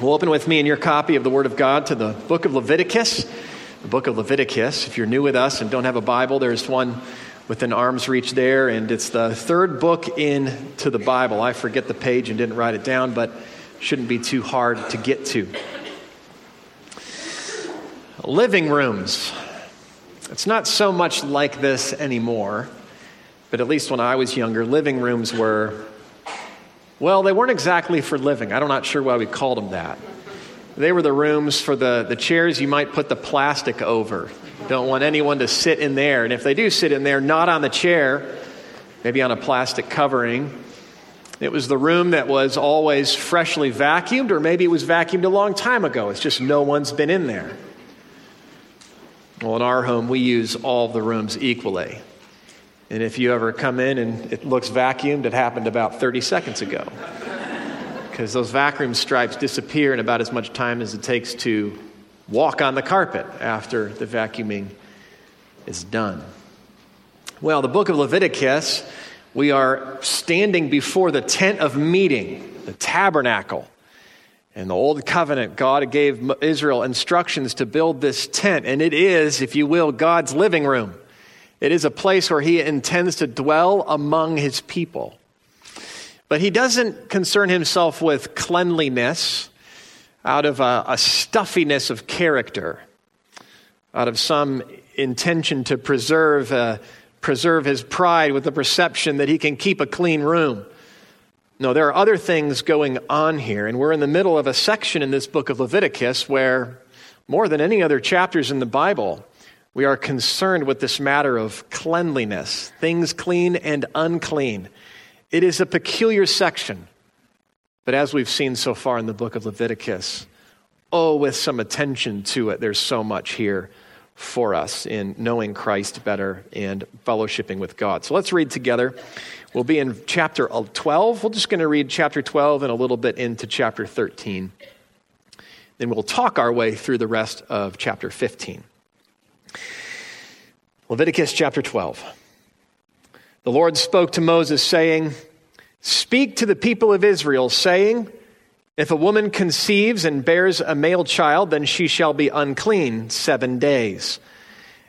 Well, open with me in your copy of the Word of God to the book of Leviticus. The book of Leviticus. If you're new with us and don't have a Bible, there's one within arm's reach there, and it's the third book into the Bible. I forget the page and didn't write it down, but shouldn't be too hard to get to. Living rooms. It's not so much like this anymore, but at least when I was younger, living rooms were well, they weren't exactly for living. I'm not sure why we called them that. They were the rooms for the, the chairs you might put the plastic over. Don't want anyone to sit in there. And if they do sit in there, not on the chair, maybe on a plastic covering. It was the room that was always freshly vacuumed, or maybe it was vacuumed a long time ago. It's just no one's been in there. Well, in our home, we use all the rooms equally. And if you ever come in and it looks vacuumed, it happened about 30 seconds ago. Because those vacuum stripes disappear in about as much time as it takes to walk on the carpet after the vacuuming is done. Well, the book of Leviticus, we are standing before the tent of meeting, the tabernacle. And the old covenant, God gave Israel instructions to build this tent, and it is, if you will, God's living room. It is a place where he intends to dwell among his people. But he doesn't concern himself with cleanliness out of a, a stuffiness of character, out of some intention to preserve, uh, preserve his pride with the perception that he can keep a clean room. No, there are other things going on here, and we're in the middle of a section in this book of Leviticus where, more than any other chapters in the Bible, we are concerned with this matter of cleanliness, things clean and unclean. It is a peculiar section, but as we've seen so far in the book of Leviticus, oh, with some attention to it, there's so much here for us in knowing Christ better and fellowshipping with God. So let's read together. We'll be in chapter uh, 12. We're just going to read chapter 12 and a little bit into chapter 13. Then we'll talk our way through the rest of chapter 15. Leviticus chapter 12. The Lord spoke to Moses, saying, Speak to the people of Israel, saying, If a woman conceives and bears a male child, then she shall be unclean seven days.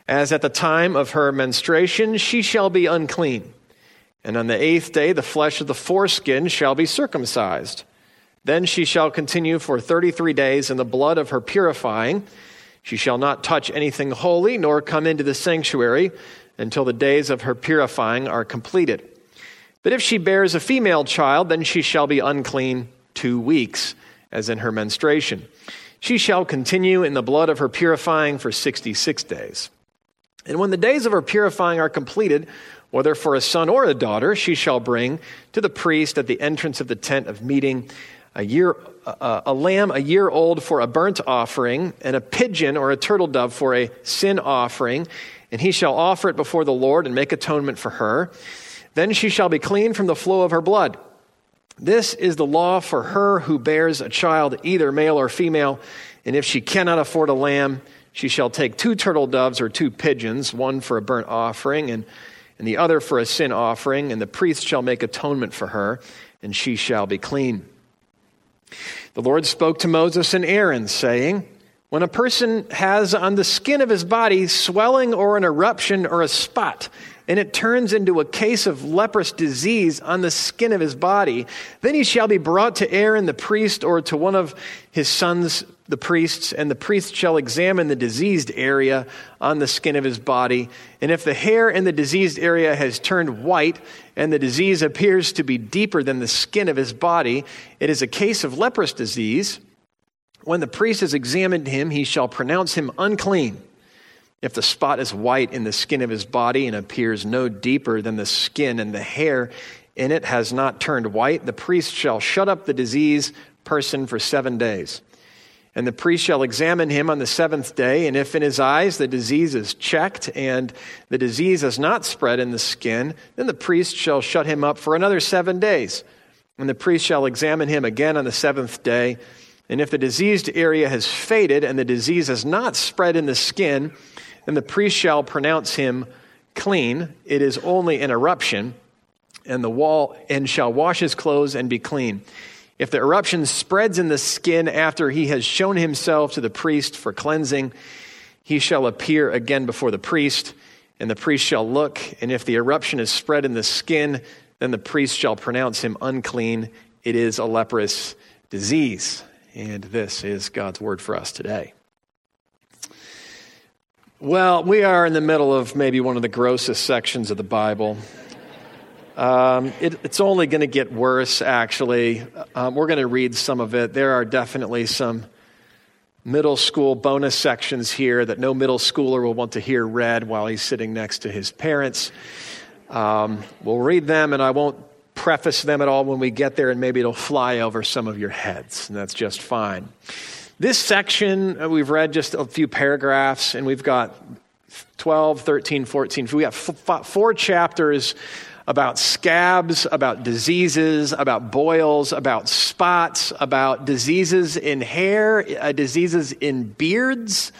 As at the time of her menstruation, she shall be unclean. And on the eighth day, the flesh of the foreskin shall be circumcised. Then she shall continue for 33 days in the blood of her purifying she shall not touch anything holy, nor come into the sanctuary until the days of her purifying are completed. But if she bears a female child, then she shall be unclean two weeks, as in her menstruation. She shall continue in the blood of her purifying for 66 days. And when the days of her purifying are completed, whether for a son or a daughter, she shall bring to the priest at the entrance of the tent of meeting a year a, a, lamb a year old for a burnt offering, and a pigeon or a turtle dove for a sin offering, and he shall offer it before the Lord and make atonement for her. Then she shall be clean from the flow of her blood. This is the law for her who bears a child, either male or female, and if she cannot afford a lamb, she shall take two turtle doves or two pigeons, one for a burnt offering and, and the other for a sin offering, and the priest shall make atonement for her, and she shall be clean. The Lord spoke to Moses and Aaron, saying, When a person has on the skin of his body swelling or an eruption or a spot, and it turns into a case of leprous disease on the skin of his body, then he shall be brought to Aaron the priest or to one of his sons the priests, and the priest shall examine the diseased area on the skin of his body. And if the hair in the diseased area has turned white, and the disease appears to be deeper than the skin of his body, it is a case of leprous disease. When the priest has examined him, he shall pronounce him unclean. If the spot is white in the skin of his body and appears no deeper than the skin, and the hair in it has not turned white, the priest shall shut up the diseased person for seven days. And the priest shall examine him on the seventh day, and if in his eyes the disease is checked and the disease has not spread in the skin, then the priest shall shut him up for another seven days. And the priest shall examine him again on the seventh day. And if the diseased area has faded and the disease has not spread in the skin, then the priest shall pronounce him clean. It is only an eruption, and the wall and shall wash his clothes and be clean. If the eruption spreads in the skin after he has shown himself to the priest for cleansing, he shall appear again before the priest, and the priest shall look. And if the eruption is spread in the skin, then the priest shall pronounce him unclean. It is a leprous disease. And this is God's word for us today. Well, we are in the middle of maybe one of the grossest sections of the Bible. Um, it, it's only going to get worse, actually. Um, we're going to read some of it. There are definitely some middle school bonus sections here that no middle schooler will want to hear read while he's sitting next to his parents. Um, we'll read them, and I won't preface them at all when we get there, and maybe it'll fly over some of your heads, and that's just fine. This section, uh, we've read just a few paragraphs, and we've got 12, 13, 14. We got four chapters about scabs, about diseases, about boils, about spots, about diseases in hair, uh, diseases in beards,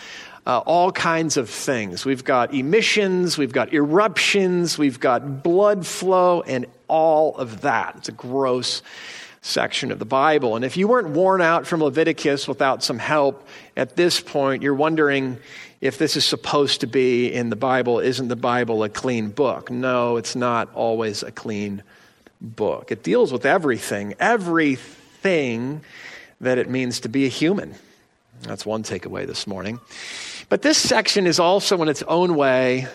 uh, all kinds of things. We've got emissions, we've got eruptions, we've got blood flow, and all of that. It's a gross section of the Bible. And if you weren't worn out from Leviticus without some help at this point, you're wondering if this is supposed to be in the Bible. Isn't the Bible a clean book? No, it's not always a clean book. It deals with everything, everything that it means to be a human. That's one takeaway this morning. But this section is also, in its own way,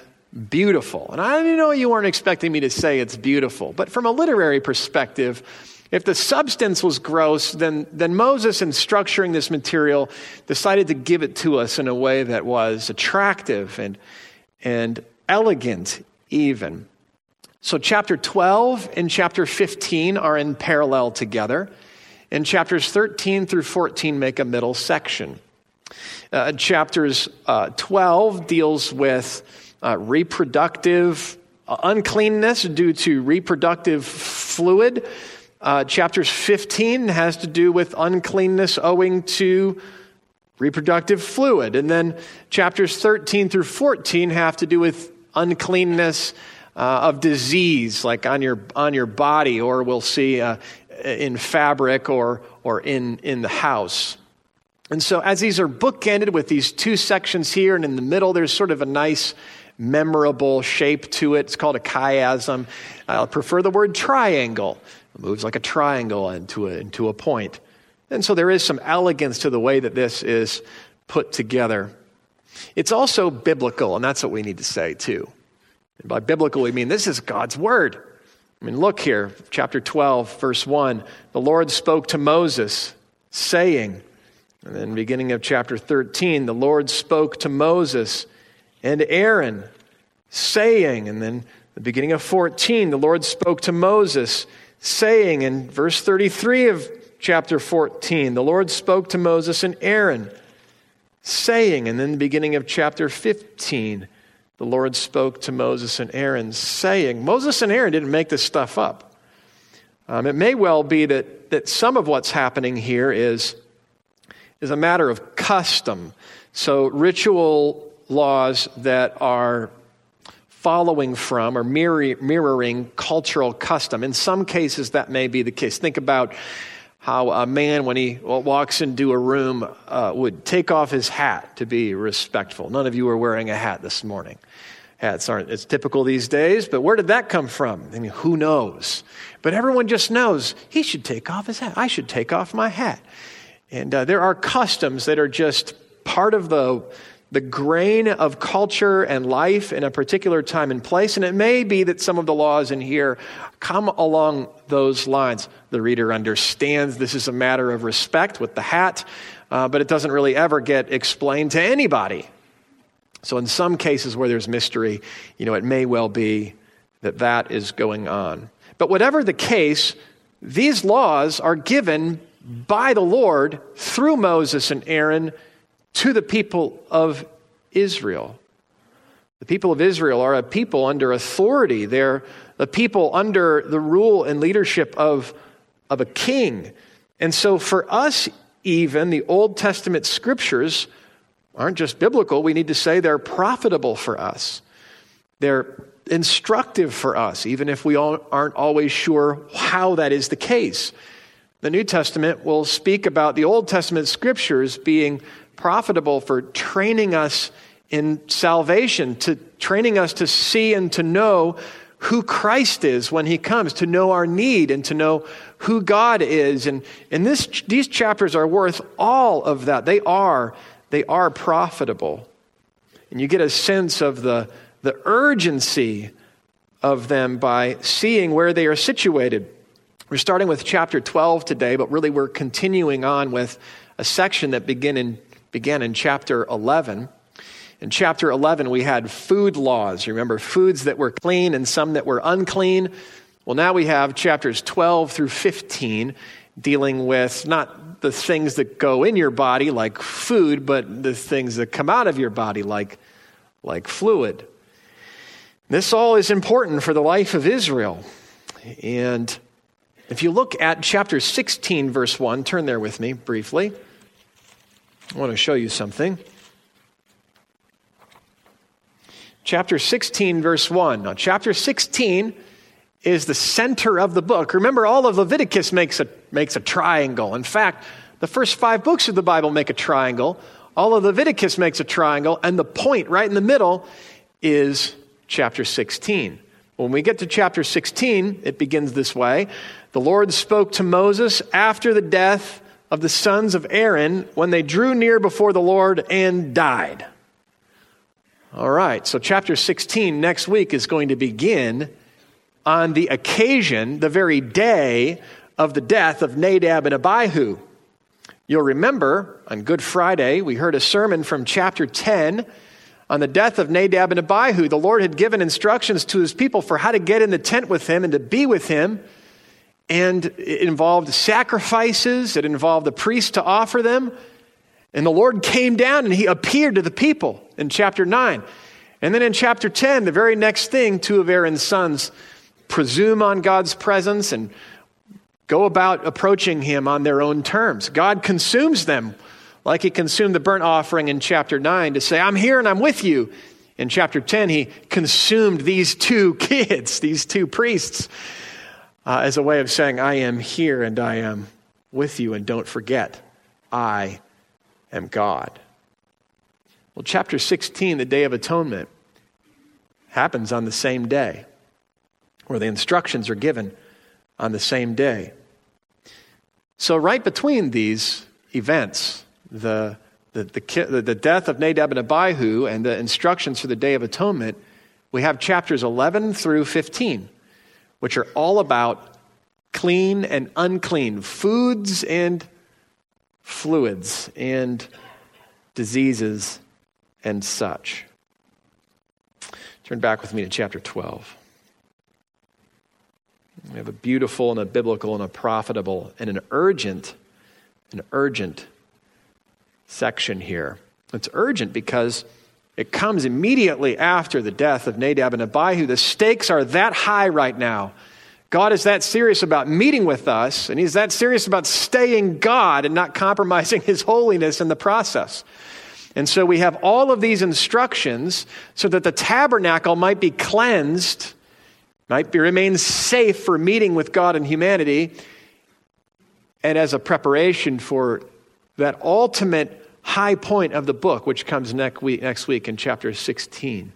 beautiful. And I know you weren't expecting me to say it's beautiful, but from a literary perspective, if the substance was gross, then, then Moses, in structuring this material, decided to give it to us in a way that was attractive and, and elegant, even. So, chapter 12 and chapter 15 are in parallel together, and chapters 13 through 14 make a middle section. Uh, chapters uh, 12 deals with uh, reproductive uh, uncleanness due to reproductive fluid. Uh, chapters 15 has to do with uncleanness owing to reproductive fluid. And then chapters 13 through 14 have to do with uncleanness uh, of disease, like on your, on your body, or we'll see uh, in fabric or, or in, in the house. And so, as these are bookended with these two sections here, and in the middle, there's sort of a nice memorable shape to it. It's called a chiasm. I prefer the word triangle. It moves like a triangle into a, into a point. And so there is some elegance to the way that this is put together. It's also biblical, and that's what we need to say too. And by biblical, we mean this is God's word. I mean, look here, chapter 12, verse 1. The Lord spoke to Moses, saying, and then beginning of chapter 13, the Lord spoke to Moses, and Aaron, saying, and then the beginning of 14, the Lord spoke to Moses, saying, in verse 33 of chapter 14, the Lord spoke to Moses and Aaron, saying, and then the beginning of chapter 15, the Lord spoke to Moses and Aaron, saying, Moses and Aaron didn't make this stuff up. Um, it may well be that, that some of what's happening here is, is a matter of custom. So, ritual laws that are following from or mirroring cultural custom. In some cases, that may be the case. Think about how a man, when he walks into a room, uh, would take off his hat to be respectful. None of you are wearing a hat this morning. Hats aren't as typical these days, but where did that come from? I mean, who knows? But everyone just knows he should take off his hat. I should take off my hat. And uh, there are customs that are just part of the the grain of culture and life in a particular time and place. And it may be that some of the laws in here come along those lines. The reader understands this is a matter of respect with the hat, uh, but it doesn't really ever get explained to anybody. So, in some cases where there's mystery, you know, it may well be that that is going on. But whatever the case, these laws are given by the Lord through Moses and Aaron to the people of Israel. The people of Israel are a people under authority. They're a people under the rule and leadership of, of a king. And so, for us, even, the Old Testament scriptures aren't just biblical. We need to say they're profitable for us. They're instructive for us, even if we aren't always sure how that is the case. The New Testament will speak about the Old Testament scriptures being profitable for training us in salvation, to training us to see and to know who Christ is when he comes, to know our need and to know who God is. And, and this, these chapters are worth all of that. They are, they are profitable. And you get a sense of the, the urgency of them by seeing where they are situated. We're starting with chapter 12 today, but really we're continuing on with a section that begin in, began in chapter 11. In chapter 11, we had food laws. Remember foods that were clean and some that were unclean. Well, now we have chapters 12 through 15 dealing with not the things that go in your body like food, but the things that come out of your body like, like fluid. This all is important for the life of Israel. And if you look at chapter 16, verse 1, turn there with me briefly. I want to show you something. Chapter 16, verse 1. Now, chapter 16 is the center of the book. Remember, all of Leviticus makes a, makes a triangle. In fact, the first five books of the Bible make a triangle. All of Leviticus makes a triangle, and the point right in the middle is chapter 16. When we get to chapter 16, it begins this way The Lord spoke to Moses after the death of the sons of Aaron when they drew near before the Lord and died. All right, so chapter 16 next week is going to begin on the occasion, the very day of the death of Nadab and Abihu. You'll remember on Good Friday, we heard a sermon from chapter 10 on the death of Nadab and Abihu, the Lord had given instructions to his people for how to get in the tent with him and to be with him. And it involved sacrifices, it involved the priest to offer them. And the Lord came down and he appeared to the people in chapter 9. And then in chapter 10, the very next thing, two of Aaron's sons presume on God's presence and go about approaching him on their own terms. God consumes them like he consumed the burnt offering in chapter 9 to say, I'm here and I'm with you. In chapter 10, he consumed these two kids, these two priests, uh, as a way of saying, I am here and I am with you, and don't forget, I am God. Well, chapter 16, the Day of Atonement, happens on the same day, where the instructions are given on the same day. So, right between these events, the, the, the, the death of Nadab and Abihu and the instructions for the Day of Atonement, we have chapters 11 through 15, which are all about clean and unclean, foods and fluids, and diseases and such. Turn back with me to chapter 12. We have a beautiful and a biblical and a profitable and an urgent, an urgent section here. It's urgent because it comes immediately after the death of Nadab and Abihu. The stakes are that high right now. God is that serious about meeting with us, and He's that serious about staying God and not compromising His holiness in the process. And so we have all of these instructions so that the tabernacle might be cleansed, might be, remain safe for meeting with God and humanity, and as a preparation for that ultimate high point of the book, which comes next week, next week in chapter 16.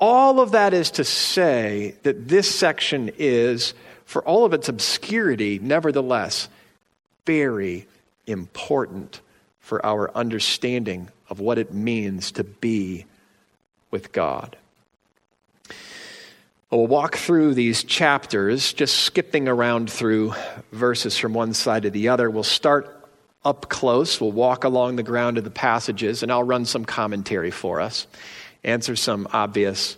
All of that is to say that this section is, for all of its obscurity, nevertheless, very important for our understanding of what it means to be with God. We'll walk through these chapters, just skipping around through verses from one side to the other. We'll start up close. We'll walk along the ground of the passages, and I'll run some commentary for us, answer some obvious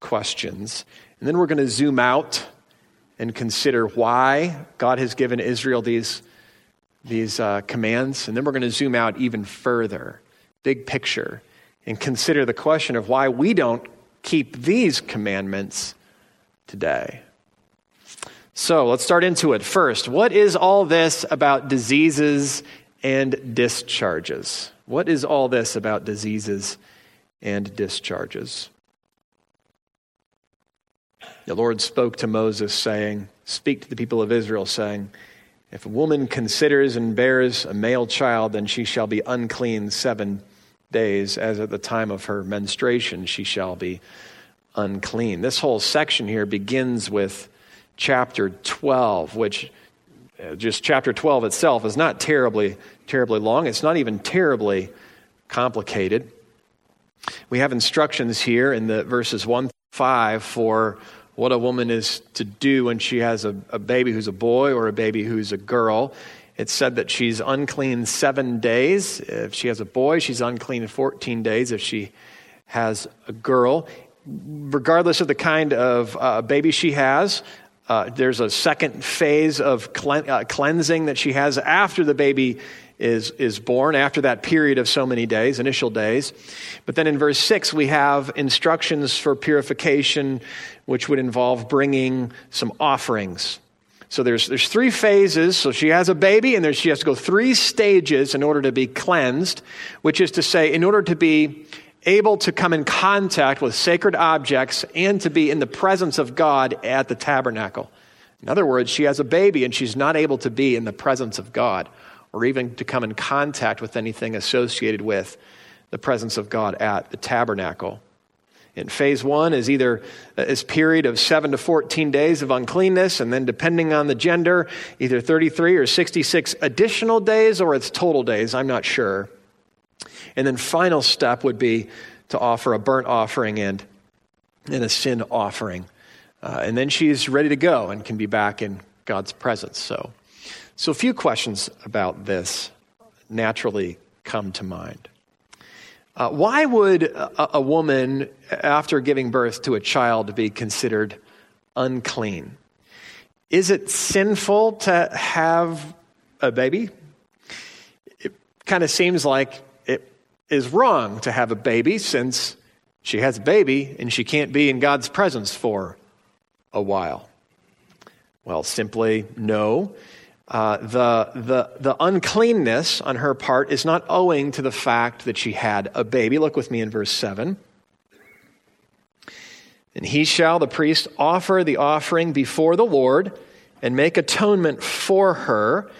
questions. And then we're going to zoom out and consider why God has given Israel these, these uh, commands. And then we're going to zoom out even further, big picture, and consider the question of why we don't keep these commandments today. So let's start into it first. What is all this about diseases and discharges. What is all this about diseases and discharges? The Lord spoke to Moses, saying, Speak to the people of Israel, saying, If a woman considers and bears a male child, then she shall be unclean seven days, as at the time of her menstruation she shall be unclean. This whole section here begins with chapter 12, which uh, just chapter 12 itself is not terribly, terribly long. It's not even terribly complicated. We have instructions here in the verses 1 through 5 for what a woman is to do when she has a, a baby who's a boy or a baby who's a girl. It's said that she's unclean seven days. If she has a boy, she's unclean 14 days if she has a girl. Regardless of the kind of uh, baby she has, uh, there's a second phase of uh, cleansing that she has after the baby is, is born, after that period of so many days, initial days. But then in verse 6, we have instructions for purification, which would involve bringing some offerings. So there's, there's three phases. So she has a baby, and there, she has to go three stages in order to be cleansed, which is to say, in order to be able to come in contact with sacred objects and to be in the presence of God at the tabernacle. In other words, she has a baby and she's not able to be in the presence of God or even to come in contact with anything associated with the presence of God at the tabernacle. In phase one is either this period of 7 to 14 days of uncleanness, and then depending on the gender, either 33 or 66 additional days, or it's total days, I'm not sure. And then final step would be to offer a burnt offering and, and a sin offering. Uh, and then she's ready to go and can be back in God's presence. So, so a few questions about this naturally come to mind. Uh, why would a, a, woman, after giving birth to a child, be considered unclean? Is it sinful to have a baby? It kind of seems like it is wrong to have a baby since she has a baby and she can't be in God's presence for a while. Well, simply no. Uh, the, the, the uncleanness on her part is not owing to the fact that she had a baby. Look with me in verse 7. And he shall, the priest, offer the offering before the Lord and make atonement for her.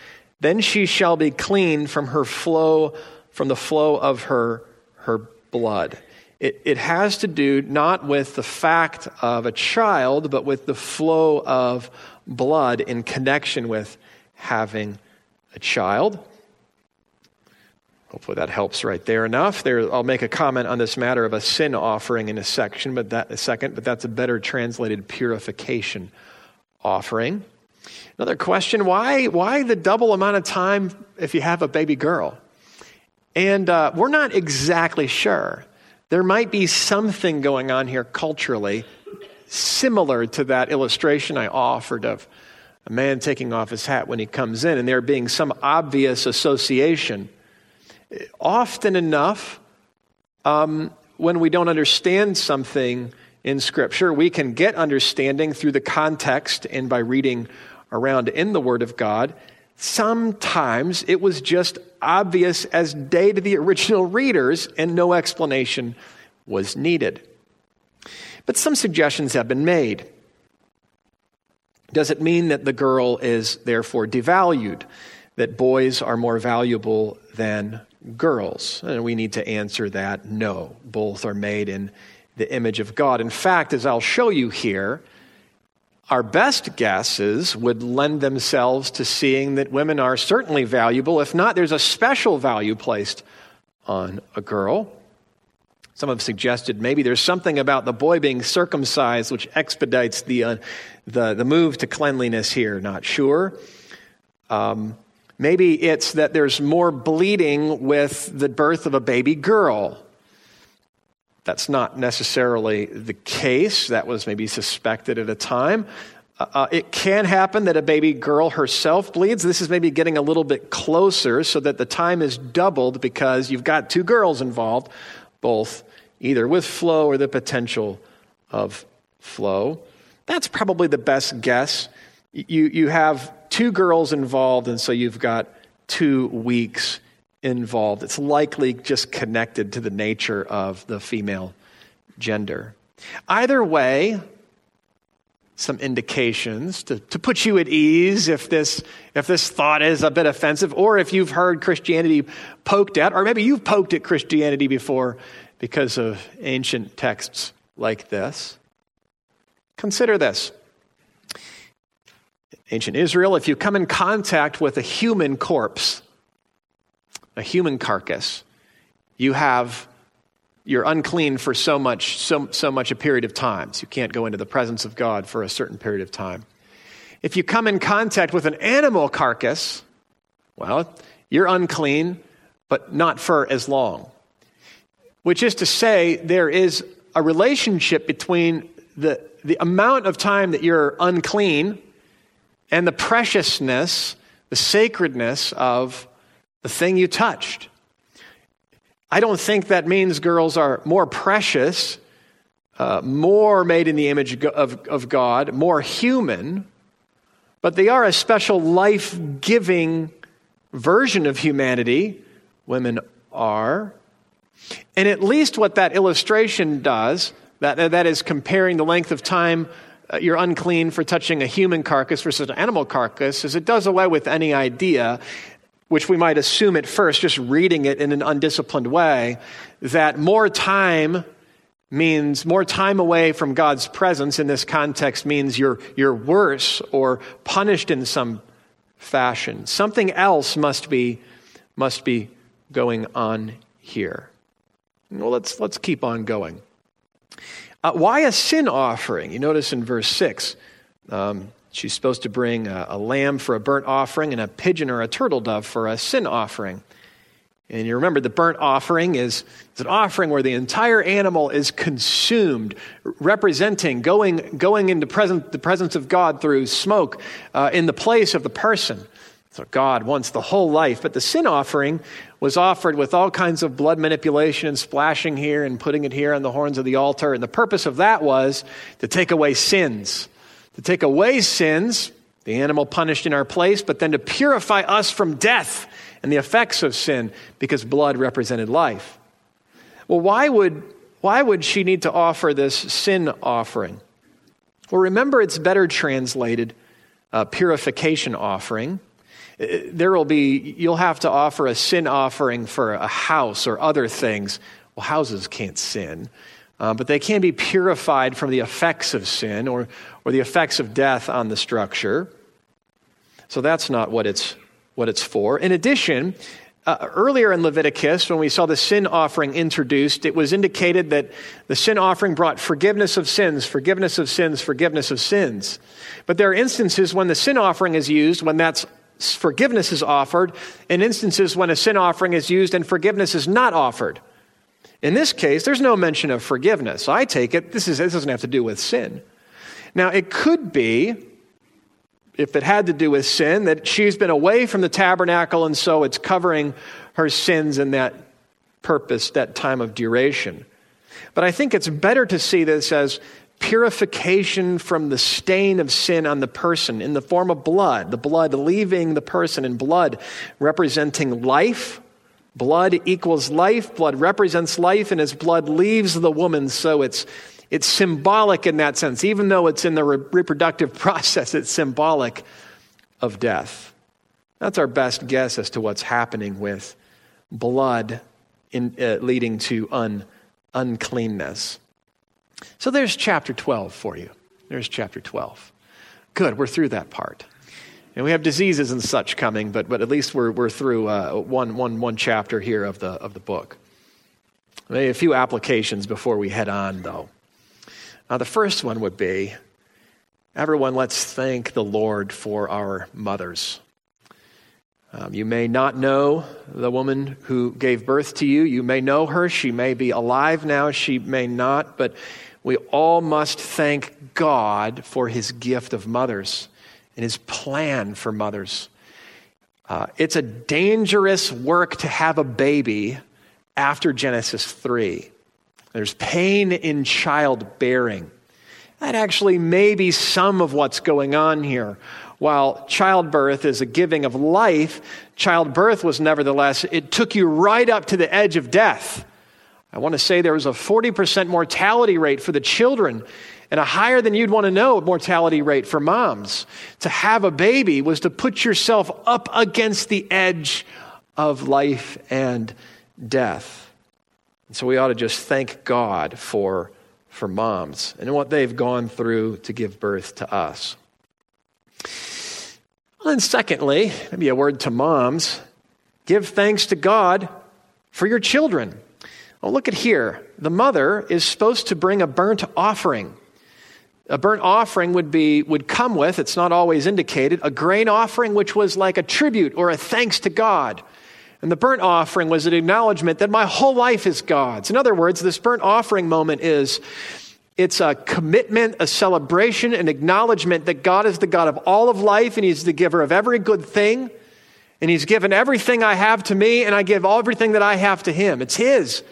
Then she shall be clean from her flow from the flow of her, her blood. It, it has to do not with the fact of a child, but with the flow of blood in connection with having a child. Hopefully that helps right there enough. There, I'll make a comment on this matter of a sin offering in a section, but that a second, but that's a better translated purification offering. Another question: Why why the double amount of time if you have a baby girl? And uh, we're not exactly sure. There might be something going on here culturally similar to that illustration I offered of a man taking off his hat when he comes in, and there being some obvious association. Often enough, um, when we don't understand something in Scripture, we can get understanding through the context and by reading around in the Word of God. Sometimes it was just obvious as day to the original readers, and no explanation was needed. But some suggestions have been made. Does it mean that the girl is therefore devalued? That boys are more valuable than girls? And we need to answer that no. Both are made in the image of God. In fact, as I'll show you here, our best guesses would lend themselves to seeing that women are certainly valuable. If not, there's a special value placed on a girl. Some have suggested maybe there's something about the boy being circumcised which expedites the, uh, the, the move to cleanliness here. Not sure. Um, maybe it's that there's more bleeding with the birth of a baby girl. That's not necessarily the case. That was maybe suspected at a time. Uh, uh, it can happen that a baby girl herself bleeds. This is maybe getting a little bit closer so that the time is doubled because you've got two girls involved, both either with flow or the potential of flow. That's probably the best guess. You, you have two girls involved, and so you've got two weeks involved. It's likely just connected to the nature of the female gender. Either way, some indications to, to put you at ease if this, if this thought is a bit offensive, or if you've heard Christianity poked at, or maybe you've poked at Christianity before because of ancient texts like this. Consider this. Ancient Israel, if you come in contact with a human corpse, a human carcass, you have you're unclean for so much, so, so much a period of time. So you can't go into the presence of God for a certain period of time. If you come in contact with an animal carcass, well, you're unclean, but not for as long. Which is to say, there is a relationship between the, the amount of time that you're unclean and the preciousness, the sacredness of the thing you touched. I don't think that means girls are more precious, uh, more made in the image of, of God, more human, but they are a special life giving version of humanity. Women are. And at least what that illustration does, that, that is comparing the length of time uh, you're unclean for touching a human carcass versus an animal carcass, is it does away with any idea which we might assume at first, just reading it in an undisciplined way, that more time means more time away from God's presence in this context means you're, you're worse or punished in some fashion. Something else must be, must be going on here. Well, let's, let's keep on going. Uh, why a sin offering? You notice in verse 6. Um, She's supposed to bring a, a, lamb for a burnt offering and a pigeon or a turtle dove for a sin offering. And you remember the burnt offering is, is an offering where the entire animal is consumed, representing going, going into present, the presence of God through smoke uh, in the place of the person. So God wants the whole life. But the sin offering was offered with all kinds of blood manipulation and splashing here and putting it here on the horns of the altar. And the purpose of that was to take away sins to take away sins, the animal punished in our place, but then to purify us from death and the effects of sin because blood represented life. Well, why would, why would she need to offer this sin offering? Well, remember, it's better translated uh, purification offering. Uh, there will be, you'll have to offer a sin offering for a house or other things. Well, houses can't sin. Uh, but they can be purified from the effects of sin or, or the effects of death on the structure. So that's not what it's, what it's for. In addition, uh, earlier in Leviticus, when we saw the sin offering introduced, it was indicated that the sin offering brought forgiveness of sins, forgiveness of sins, forgiveness of sins. But there are instances when the sin offering is used, when that's forgiveness is offered, and instances when a sin offering is used and forgiveness is not offered. In this case, there's no mention of forgiveness. I take it this, is, this doesn't have to do with sin. Now, it could be, if it had to do with sin, that she's been away from the tabernacle and so it's covering her sins in that purpose, that time of duration. But I think it's better to see this as purification from the stain of sin on the person in the form of blood, the blood leaving the person, and blood representing life Blood equals life. Blood represents life, and as blood leaves the woman, so it's, it's symbolic in that sense. Even though it's in the re- reproductive process, it's symbolic of death. That's our best guess as to what's happening with blood in, uh, leading to un, uncleanness. So there's chapter 12 for you. There's chapter 12. Good, we're through that part. And we have diseases and such coming, but, but at least we're, we're through uh, one, one, one chapter here of the, of the book. Maybe a few applications before we head on, though. Now, the first one would be everyone, let's thank the Lord for our mothers. Um, you may not know the woman who gave birth to you. You may know her. She may be alive now. She may not. But we all must thank God for his gift of mothers and his plan for mothers. Uh, it's a dangerous work to have a baby after Genesis 3. There's pain in childbearing. That actually may be some of what's going on here. While childbirth is a giving of life, childbirth was nevertheless, it took you right up to the edge of death. I want to say there was a 40% mortality rate for the children and a higher than you'd want to know mortality rate for moms. To have a baby was to put yourself up against the edge of life and death. And so we ought to just thank God for, for moms and what they've gone through to give birth to us. And secondly, maybe a word to moms give thanks to God for your children. Well, look at here. The mother is supposed to bring a burnt offering. A burnt offering would be would come with, it's not always indicated, a grain offering which was like a tribute or a thanks to God. And the burnt offering was an acknowledgement that my whole life is God's. In other words, this burnt offering moment is it's a commitment, a celebration, an acknowledgement that God is the God of all of life and He's the giver of every good thing. And He's given everything I have to me, and I give everything that I have to Him. It's His.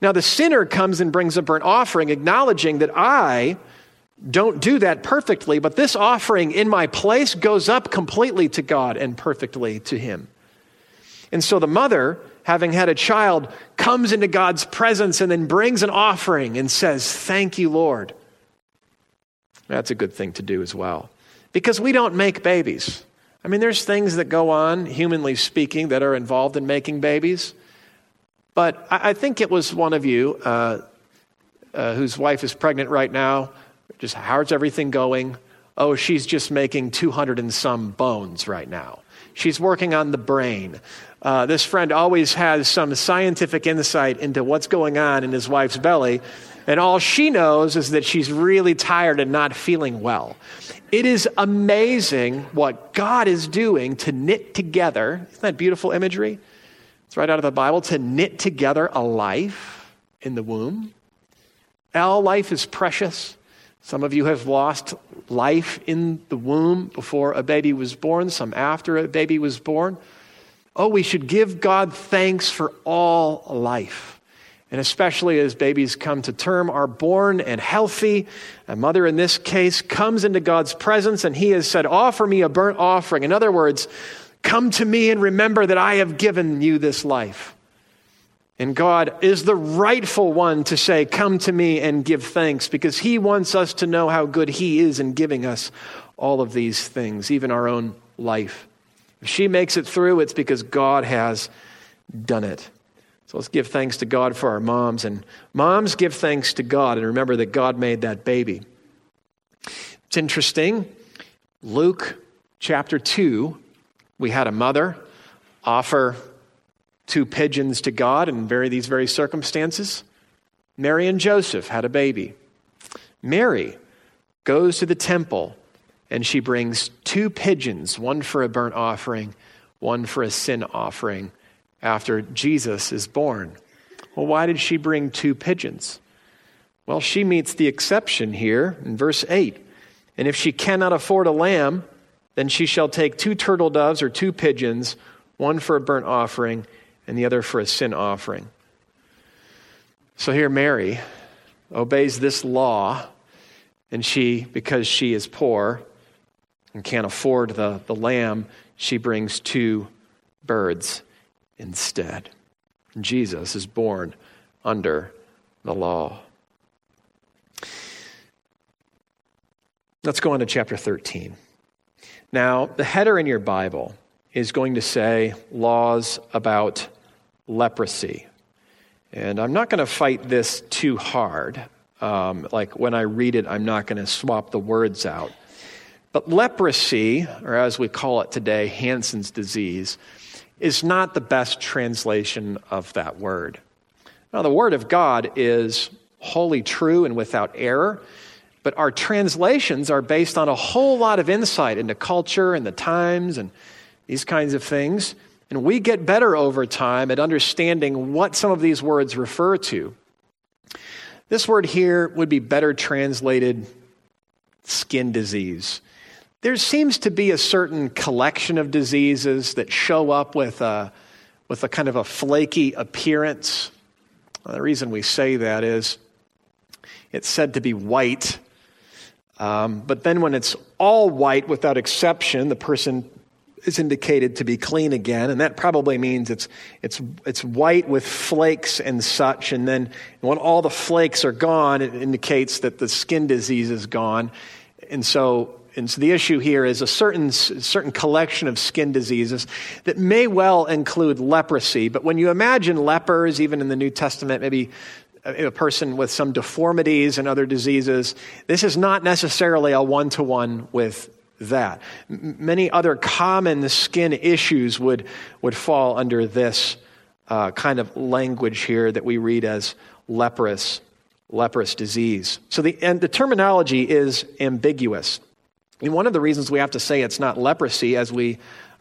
Now, the sinner comes and brings a burnt offering, acknowledging that I don't do that perfectly, but this offering in my place goes up completely to God and perfectly to Him. And so the mother, having had a child, comes into God's presence and then brings an offering and says, Thank you, Lord. That's a good thing to do as well. Because we don't make babies. I mean, there's things that go on, humanly speaking, that are involved in making babies. But I, I think it was one of you uh, uh, whose wife is pregnant right now. Just how's everything going? Oh, she's just making 200 and some bones right now. She's working on the brain. Uh, this friend always has some scientific insight into what's going on in his wife's belly, and all she knows is that she's really tired and not feeling well. It is amazing what God is doing to knit together. Isn't that beautiful imagery? It's right out of the Bible to knit together a life in the womb. All life is precious. Some of you have lost life in the womb before a baby was born, some after a baby was born. Oh, we should give God thanks for all life. And especially as babies come to term, are born and healthy. A mother in this case comes into God's presence and he has said, Offer me a burnt offering. In other words, Come to me and remember that I have given you this life. And God is the rightful one to say, Come to me and give thanks, because He wants us to know how good He is in giving us all of these things, even our own life. If she makes it through, it's because God has done it. So let's give thanks to God for our moms. And moms, give thanks to God and remember that God made that baby. It's interesting. Luke chapter 2 we had a mother offer two pigeons to God in very, these very circumstances. Mary and Joseph had a baby. Mary goes to the temple and she brings two pigeons, one for a burnt offering, one for a sin offering, after Jesus is born. Well, why did she bring two pigeons? Well, she meets the exception here in verse 8. And if she cannot afford a lamb, then she shall take two turtle doves or two pigeons, one for a burnt offering and the other for a sin offering. So here, Mary obeys this law, and she, because she is poor and can't afford the, the lamb, she brings two birds instead. Jesus is born under the law. Let's go on to chapter 13. Now, the header in your Bible is going to say laws about leprosy. And I'm not going to fight this too hard. Um, like when I read it, I'm not going to swap the words out. But leprosy, or as we call it today, Hansen's disease, is not the best translation of that word. Now, the Word of God is wholly true and without error. But our translations are based on a whole lot of insight into culture and the times and these kinds of things. And we get better over time at understanding what some of these words refer to. This word here would be better translated skin disease. There seems to be a certain collection of diseases that show up with a, with a kind of a flaky appearance. the reason we say that is it's said to be white um, but then when it's all white without exception, the person is indicated to be clean again, and that probably means it's, it's, it's white with flakes and such. And then when all the flakes are gone, it indicates that the skin disease is gone. And so, and so the issue here is a certain, certain collection of skin diseases that may well include leprosy. But when you imagine lepers, even in the New Testament, maybe a person with some deformities and other diseases, this is not necessarily a one to one with that. Many other common skin issues would, would fall under this uh, kind of language here that we read as leprous, leprous disease. So the, and the terminology is ambiguous. One of the reasons we have to say it's not leprosy, as we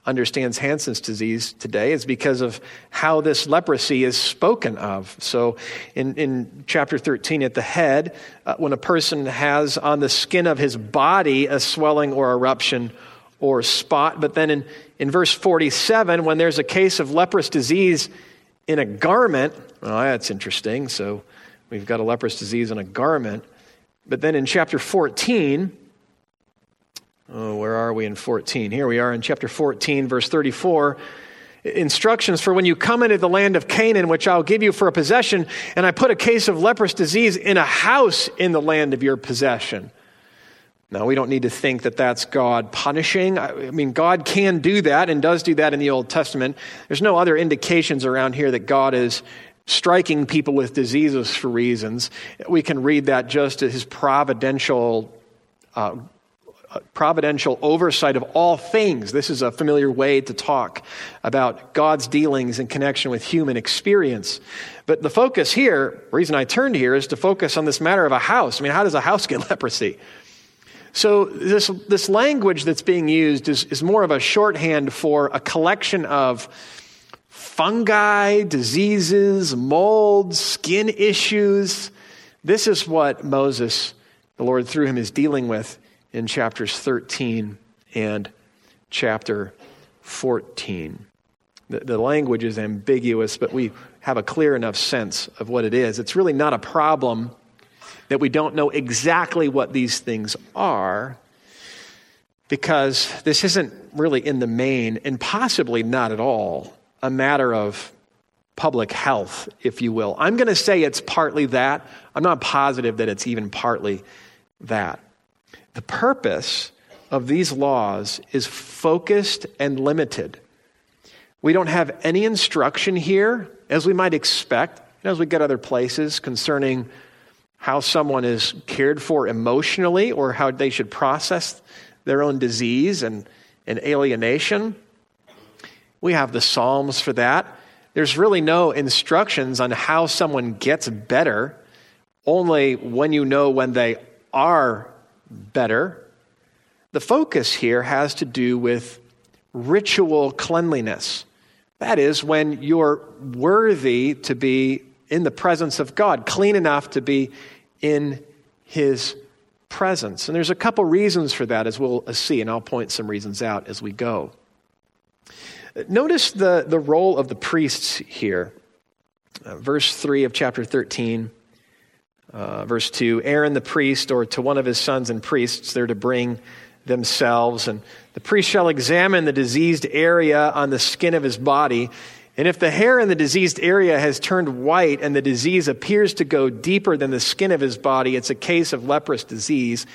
understands Hansen's disease today is because of how this leprosy is spoken of. So, in, in chapter 13, at the head, uh, when a person has on the skin of his body a swelling or eruption or spot, but then in, in verse 47, when there's a case of leprous disease in a garment, well, that's interesting. So, we've got a leprous disease in a garment. But then in chapter 14, Oh, where are we in 14? Here we are in chapter 14, verse 34. Instructions for when you come into the land of Canaan, which I'll give you for a possession, and I put a case of leprous disease in a house in the land of your possession. Now, we don't need to think that that's God punishing. I mean, God can do that and does do that in the Old Testament. There's no other indications around here that God is striking people with diseases for reasons. We can read that just as his providential uh, providential oversight of all things. This is a familiar way to talk about God's dealings in connection with human experience. But the focus here, reason I turned here, is to focus on this matter of a house. I mean, how does a house get leprosy? So, this, this language that's being used is, is more of a shorthand for a collection of fungi, diseases, molds, skin issues. This is what Moses, the Lord through him, is dealing with in chapters 13 and chapter 14. The, the, language is ambiguous, but we have a clear enough sense of what it is. It's really not a problem that we don't know exactly what these things are, because this isn't really in the main, and possibly not at all, a matter of public health, if you will. I'm going to say it's partly that. I'm not positive that it's even partly that. The purpose of these laws is focused and limited. We don't have any instruction here, as we might expect, as we get other places, concerning how someone is cared for emotionally or how they should process their own disease and, and alienation. We have the Psalms for that. There's really no instructions on how someone gets better, only when you know when they are better. The focus here has to do with ritual cleanliness. That is, when you're worthy to be in the presence of God, clean enough to be in His presence. And there's a couple reasons for that, as we'll see, and I'll point some reasons out as we go. Notice the, the role of the priests here. Uh, verse 3 of chapter 13 uh, verse 2 Aaron the priest, or to one of his sons and priests, they're to bring themselves. And the priest shall examine the diseased area on the skin of his body. And if the hair in the diseased area has turned white and the disease appears to go deeper than the skin of his body, it's a case of leprous disease.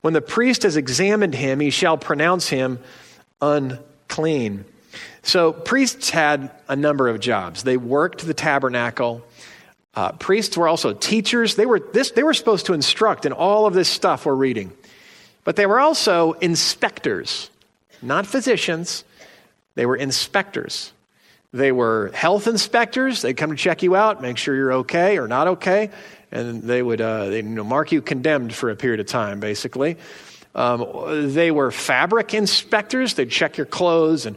When the priest has examined him, he shall pronounce him unclean. So, priests had a number of jobs. They worked the tabernacle, uh, priests were also teachers. They were, this, they were supposed to instruct in all of this stuff we're reading. But they were also inspectors, not physicians. They were inspectors. They were health inspectors. They'd come to check you out, make sure you're okay or not okay. And they would uh, they, you know, mark you condemned for a period of time, basically. Um, they were fabric inspectors. They'd check your clothes. And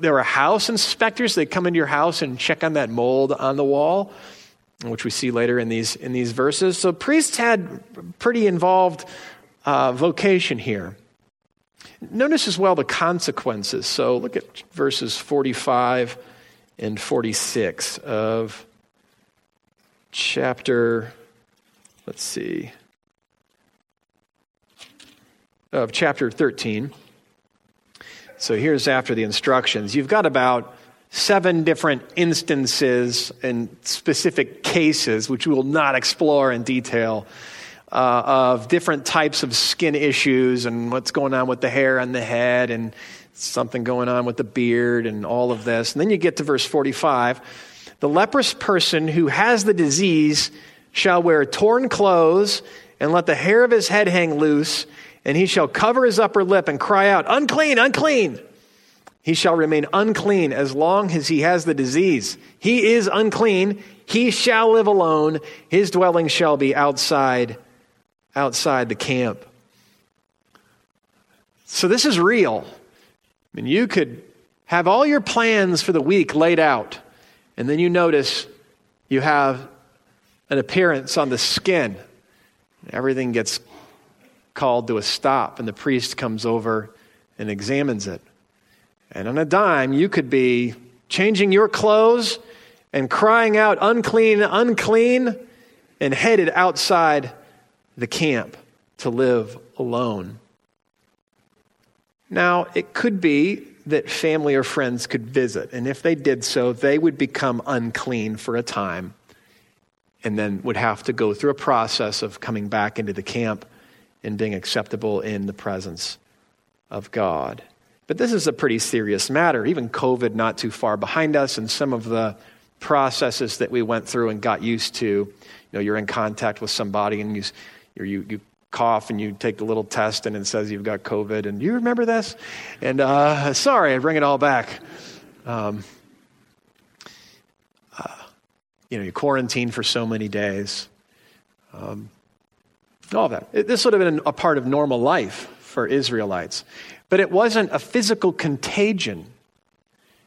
there were house inspectors. They'd come into your house and check on that mold on the wall which we see later in these, in these verses. So priests had pretty involved uh, vocation here. Notice as well the consequences. So look at verses 45 and 46 of chapter, let's see, of chapter 13. So here's after the instructions. You've got about seven different instances and specific cases, which we will not explore in detail, uh, of different types of skin issues and what's going on with the hair on the head and something going on with the beard and all of this. And then you get to verse 45. The leprous person who has the disease shall wear torn clothes and let the hair of his head hang loose, and he shall cover his upper lip and cry out, Unclean, unclean. He shall remain unclean as long as he has the disease. He is unclean. He shall live alone. His dwelling shall be outside, outside the camp. So this is real. I mean, you could have all your plans for the week laid out, and then you notice you have an appearance on the skin. Everything gets called to a stop, and the priest comes over and examines it. And on a dime, you could be changing your clothes and crying out, unclean, unclean, and headed outside the camp to live alone. Now, it could be that family or friends could visit, and if they did so, they would become unclean for a time and then would have to go through a process of coming back into the camp and being acceptable in the presence of God. But this is a pretty serious matter. Even COVID not too far behind us, and some of the processes that we went through and got used to. You know, you're in contact with somebody and you, you, you cough and you take a little test and it says you've got COVID. And you remember this? And uh, sorry, I bring it all back. Um, uh, you know, you quarantine for so many days. Um, all that. This would have been a part of normal life for Israelites. But it wasn't a physical contagion.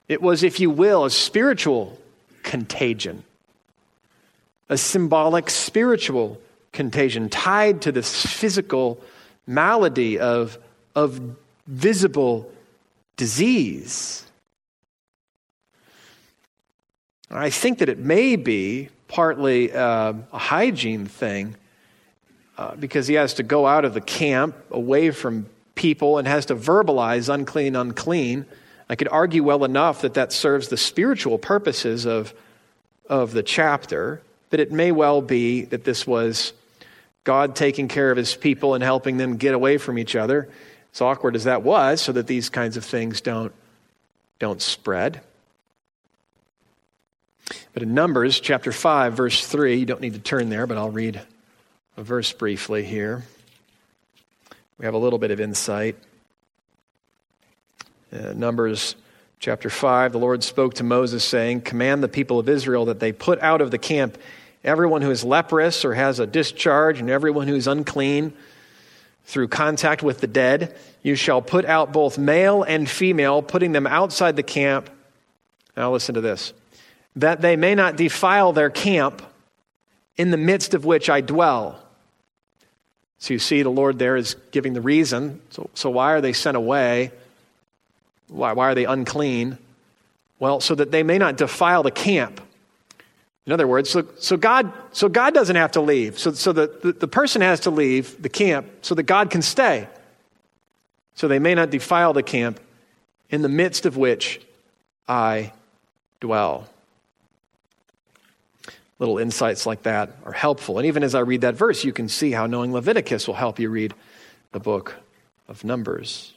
It was, if you will, a spiritual contagion, a symbolic spiritual contagion tied to this physical malady of, of visible disease. I think that it may be partly uh, a hygiene thing uh, because he has to go out of the camp away from people and has to verbalize unclean, unclean. I could argue well enough that that serves the spiritual purposes of, of the chapter, but it may well be that this was God taking care of his people and helping them get away from each other, as awkward as that was, so that these kinds of things don't, don't spread. But in Numbers chapter 5, verse 3, you don't need to turn there, but I'll read a verse briefly here. We have a little bit of insight. Uh, Numbers chapter 5, the Lord spoke to Moses, saying, Command the people of Israel that they put out of the camp everyone who is leprous or has a discharge, and everyone who is unclean through contact with the dead. You shall put out both male and female, putting them outside the camp. Now, listen to this that they may not defile their camp in the midst of which I dwell. So you see, the Lord there is giving the reason. So, so why are they sent away? Why, why are they unclean? Well, so that they may not defile the camp. In other words, so, so, God, so God doesn't have to leave. So, so the, the, the person has to leave the camp so that God can stay. So they may not defile the camp in the midst of which I dwell. Little insights like that are helpful. And even as I read that verse, you can see how knowing Leviticus will help you read the book of Numbers.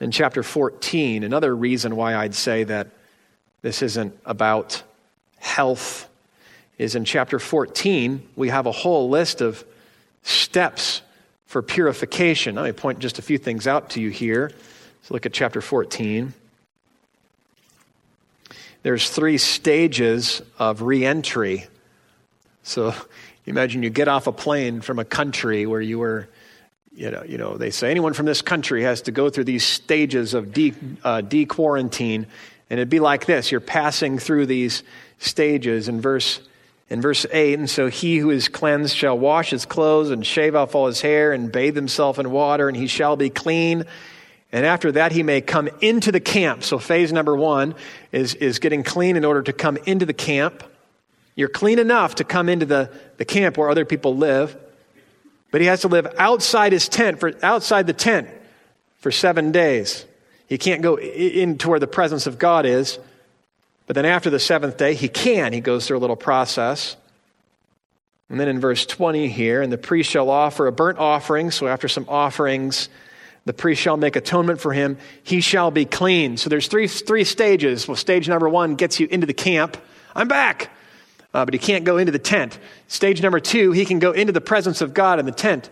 In chapter 14, another reason why I'd say that this isn't about health, is in chapter 14, we have a whole list of steps for purification. Let me point just a few things out to you here. Let's look at chapter 14. There's three stages of reentry. So imagine you get off a plane from a country where you were, you know, you know they say anyone from this country has to go through these stages of de, uh, de-quarantine and it'd be like this you're passing through these stages in verse in verse 8 and so he who is cleansed shall wash his clothes and shave off all his hair and bathe himself in water and he shall be clean and after that he may come into the camp so phase number one is, is getting clean in order to come into the camp you're clean enough to come into the, the camp where other people live but he has to live outside his tent for outside the tent for seven days. He can't go into where the presence of God is. But then after the seventh day, he can. He goes through a little process. And then in verse 20 here, and the priest shall offer a burnt offering. So after some offerings, the priest shall make atonement for him. He shall be clean. So there's three, three stages. Well, stage number one gets you into the camp. I'm back. Uh, but he can't go into the tent. Stage number two, he can go into the presence of God in the tent.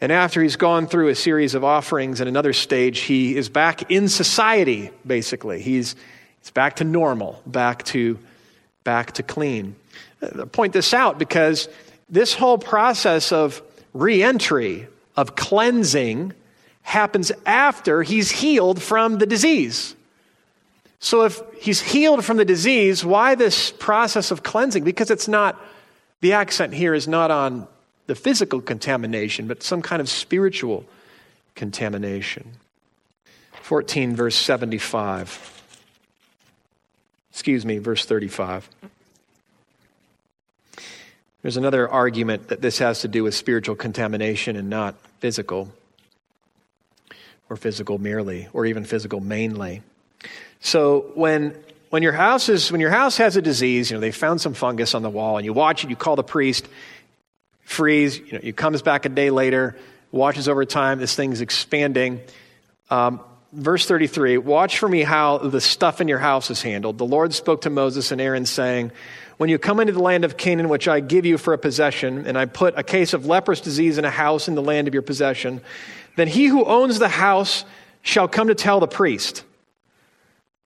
And after he's gone through a series of offerings and another stage, he is back in society, basically. He's, he's back to normal, back to, back to clean. I point this out because this whole process of reentry, of cleansing, happens after he's healed from the disease. So if he's healed from the disease, why this process of cleansing? Because it's not, the accent here is not on the physical contamination, but some kind of spiritual contamination. 14, verse 75. Excuse me, verse 35. There's another argument that this has to do with spiritual contamination and not physical, or physical merely, or even physical mainly. So when when your house is when your house has a disease, you know they found some fungus on the wall, and you watch it, you call the priest, freeze. You know, he comes back a day later, watches over time, this thing's expanding. Um, verse 33 Watch for me how the stuff in your house is handled. The Lord spoke to Moses and Aaron, saying, When you come into the land of Canaan, which I give you for a possession, and I put a case of leprous disease in a house in the land of your possession, then he who owns the house shall come to tell the priest.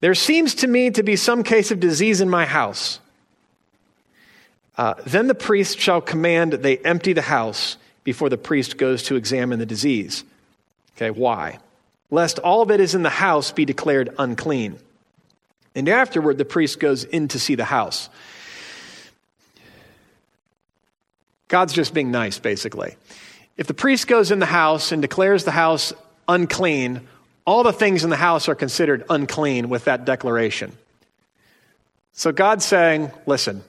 There seems to me to be some case of disease in my house. Uh, then the priest shall command they empty the house before the priest goes to examine the disease. Okay, why? Lest all that is in the house be declared unclean. And afterward, the priest goes in to see the house. God's just being nice, basically. If the priest goes in the house and declares the house unclean, all the things in the house are considered unclean with that declaration. So God's saying, listen,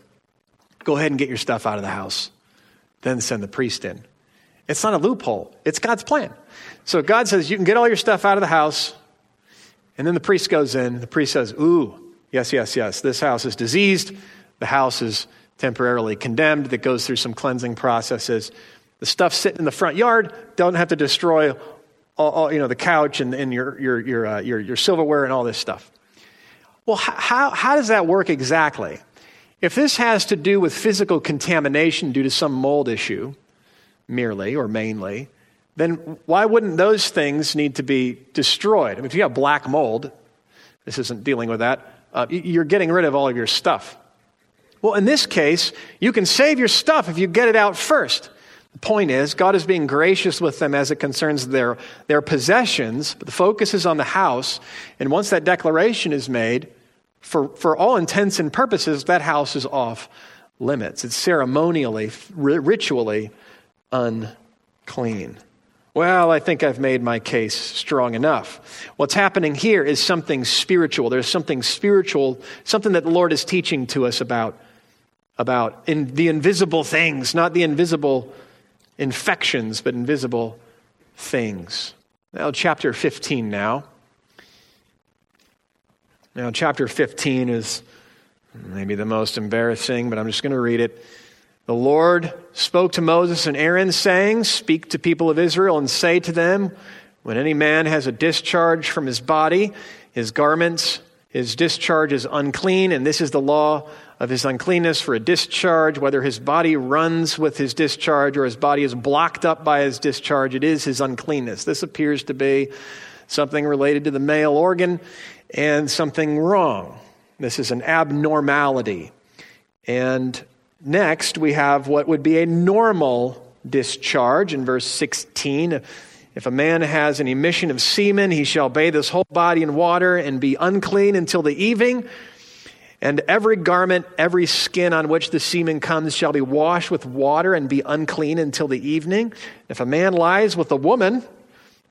Go ahead and get your stuff out of the house. Then send the priest in. It's not a loophole, it's God's plan. So God says, You can get all your stuff out of the house. And then the priest goes in. The priest says, Ooh, yes, yes, yes, this house is diseased. The house is temporarily condemned, that goes through some cleansing processes. The stuff sitting in the front yard, don't have to destroy all, all you know, the couch and, and your, your, your, uh, your, your silverware and all this stuff. Well, how, how does that work exactly? If this has to do with physical contamination due to some mold issue, merely or mainly, then why wouldn't those things need to be destroyed? I mean, if you have black mold, this isn't dealing with that, uh, you're getting rid of all of your stuff. Well, in this case, you can save your stuff if you get it out first. Point is, God is being gracious with them as it concerns their, their possessions, but the focus is on the house. And once that declaration is made, for, for all intents and purposes, that house is off limits. It's ceremonially, ritually unclean. Well, I think I've made my case strong enough. What's happening here is something spiritual. There's something spiritual, something that the Lord is teaching to us about, about in the invisible things, not the invisible infections, but invisible things. Now, chapter 15 now. Now, chapter 15 is maybe the most embarrassing, but I'm just going to read it. The Lord spoke to Moses and Aaron, saying, Speak to people of Israel and say to them, When any man has a discharge from his body, his garments, his discharge is unclean, and this is the law of his uncleanness for a discharge, whether his body runs with his discharge or his body is blocked up by his discharge, it is his uncleanness. This appears to be something related to the male organ and something wrong. This is an abnormality. And next, we have what would be a normal discharge in verse 16. If a man has an emission of semen, he shall bathe his whole body in water and be unclean until the evening. And every garment, every skin on which the semen comes shall be washed with water and be unclean until the evening. If a man lies with a woman,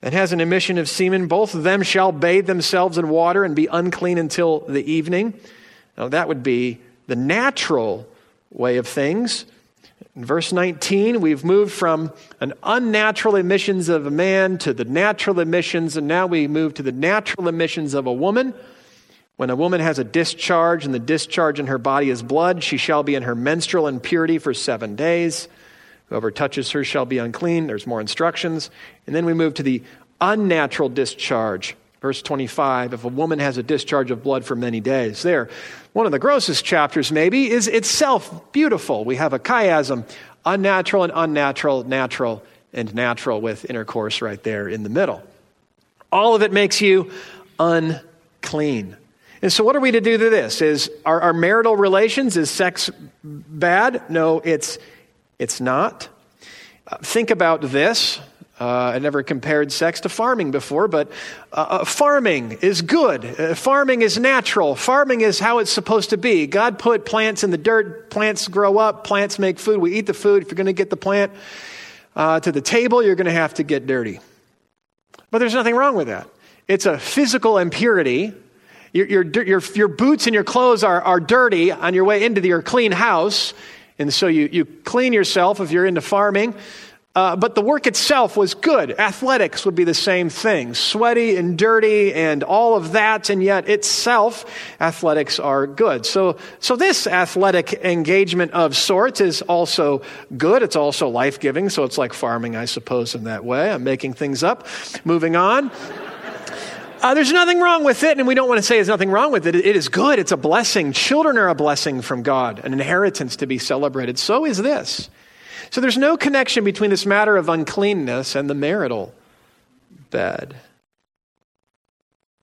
and has an emission of semen, both of them shall bathe themselves in water and be unclean until the evening. Now, that would be the natural way of things. In verse 19, we've moved from an unnatural emissions of a man to the natural emissions, and now we move to the natural emissions of a woman. When a woman has a discharge, and the discharge in her body is blood, she shall be in her menstrual impurity for seven days. Whoever touches her shall be unclean. There's more instructions. And then we move to the unnatural discharge. Verse 25 if a woman has a discharge of blood for many days. There, one of the grossest chapters, maybe, is itself beautiful. We have a chiasm unnatural and unnatural, natural and natural, with intercourse right there in the middle. All of it makes you unclean. And so, what are we to do to this? Is our, our marital relations, is sex bad? No, it's, it's not. Uh, think about this. Uh, I never compared sex to farming before, but uh, uh, farming is good. Uh, farming is natural. Farming is how it's supposed to be. God put plants in the dirt. Plants grow up. Plants make food. We eat the food. If you're going to get the plant uh, to the table, you're going to have to get dirty. But there's nothing wrong with that. It's a physical impurity. Your, your, your, your boots and your clothes are, are dirty on your way into your clean house. And so you, you clean yourself if you're into farming. Uh, but the work itself was good. Athletics would be the same thing sweaty and dirty and all of that, and yet itself, athletics are good. So, so this athletic engagement of sorts is also good. It's also life giving. So it's like farming, I suppose, in that way. I'm making things up. Moving on. Uh, there's nothing wrong with it, and we don't want to say there's nothing wrong with it. It is good. It's a blessing. Children are a blessing from God, an inheritance to be celebrated. So is this. So there's no connection between this matter of uncleanness and the marital bed.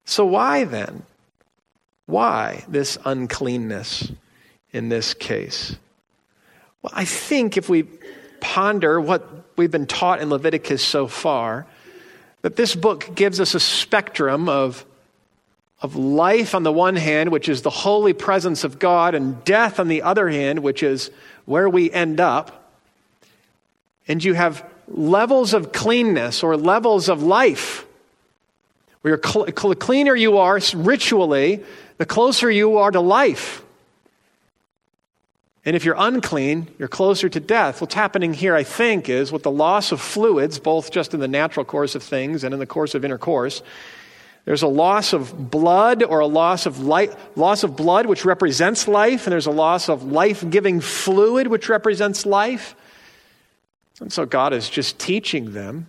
So, why then? Why this uncleanness in this case? Well, I think if we ponder what we've been taught in Leviticus so far, that this book gives us a spectrum of, of life on the one hand, which is the holy presence of God, and death on the other hand, which is where we end up and you have levels of cleanness or levels of life. Where cl- cleaner you are ritually, the closer you are to life. And if you're unclean, you're closer to death. What's happening here, I think, is with the loss of fluids, both just in the natural course of things and in the course of intercourse, there's a loss of blood or a loss of light, loss of blood, which represents life, and there's a loss of life giving fluid, which represents life. And so God is just teaching them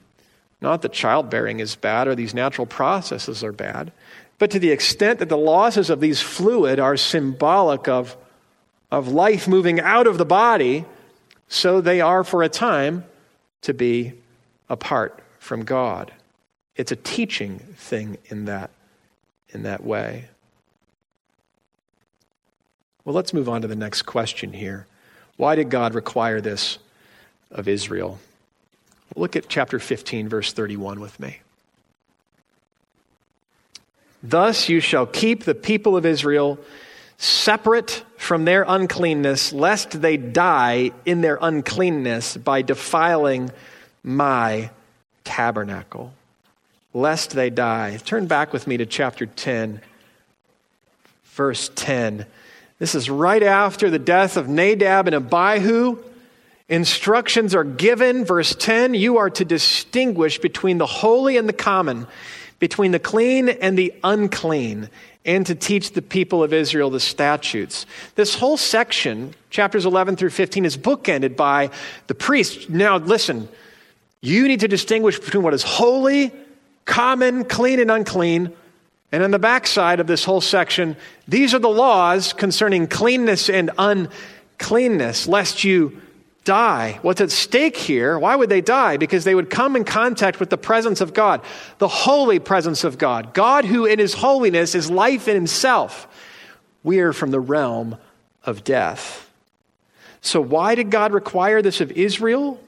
not that childbearing is bad or these natural processes are bad, but to the extent that the losses of these fluid are symbolic of, of life moving out of the body, so they are for a time to be apart from God. It's a teaching thing in that, in that way. Well, let's move on to the next question here. Why did God require this of Israel. Look at chapter 15, verse 31 with me. Thus you shall keep the people of Israel separate from their uncleanness, lest they die in their uncleanness by defiling my tabernacle. Lest they die. Turn back with me to chapter 10, verse 10. This is right after the death of Nadab and Abihu. Instructions are given. Verse 10 you are to distinguish between the holy and the common, between the clean and the unclean, and to teach the people of Israel the statutes. This whole section, chapters 11 through 15, is bookended by the priests. Now, listen, you need to distinguish between what is holy, common, clean, and unclean. And on the backside of this whole section, these are the laws concerning cleanness and uncleanness, lest you die. What's at stake here? Why would they die? Because they would come in contact with the presence of God, the holy presence of God. God, who in his holiness is life in himself. We are from the realm of death. So, why did God require this of Israel?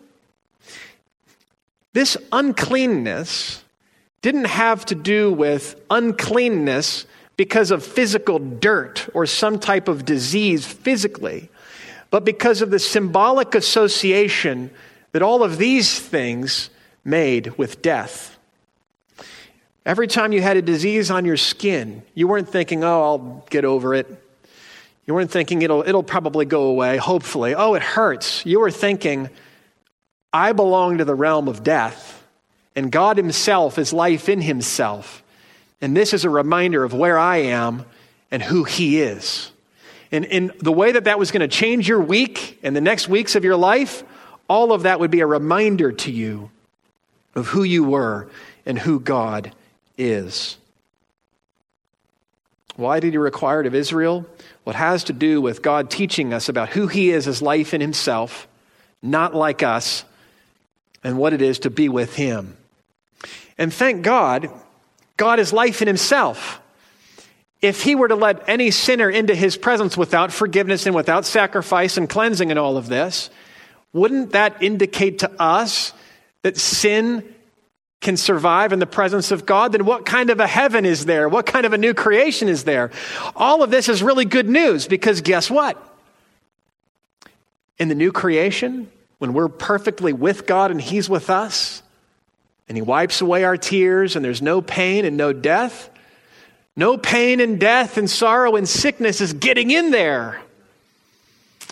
This uncleanness didn't have to do with uncleanness because of physical dirt or some type of disease physically but because of the symbolic association that all of these things made with death. Every time you had a disease on your skin, you weren't thinking, oh, I'll get over it. You weren't thinking it'll, it'll probably go away, hopefully. Oh, it hurts. You were thinking, I belong to the realm of death, and God Himself is life in Himself. And this is a reminder of where I am and who He is. And in the way that that was going to change your week and the next weeks of your life, all of that would be a reminder to you of who you were and who God is. Why did he require it of Israel? What has to do with God teaching us about who he is as life in himself, not like us, and what it is to be with him. And thank God, God is life in himself. If he were to let any sinner into his presence without forgiveness and without sacrifice and cleansing and all of this, wouldn't that indicate to us that sin can survive in the presence of God? Then what kind of a heaven is there? What kind of a new creation is there? All of this is really good news because guess what? In the new creation, when we're perfectly with God and He's with us, and He wipes away our tears, and there's no pain and no death, no pain and death and sorrow and sickness is getting in there.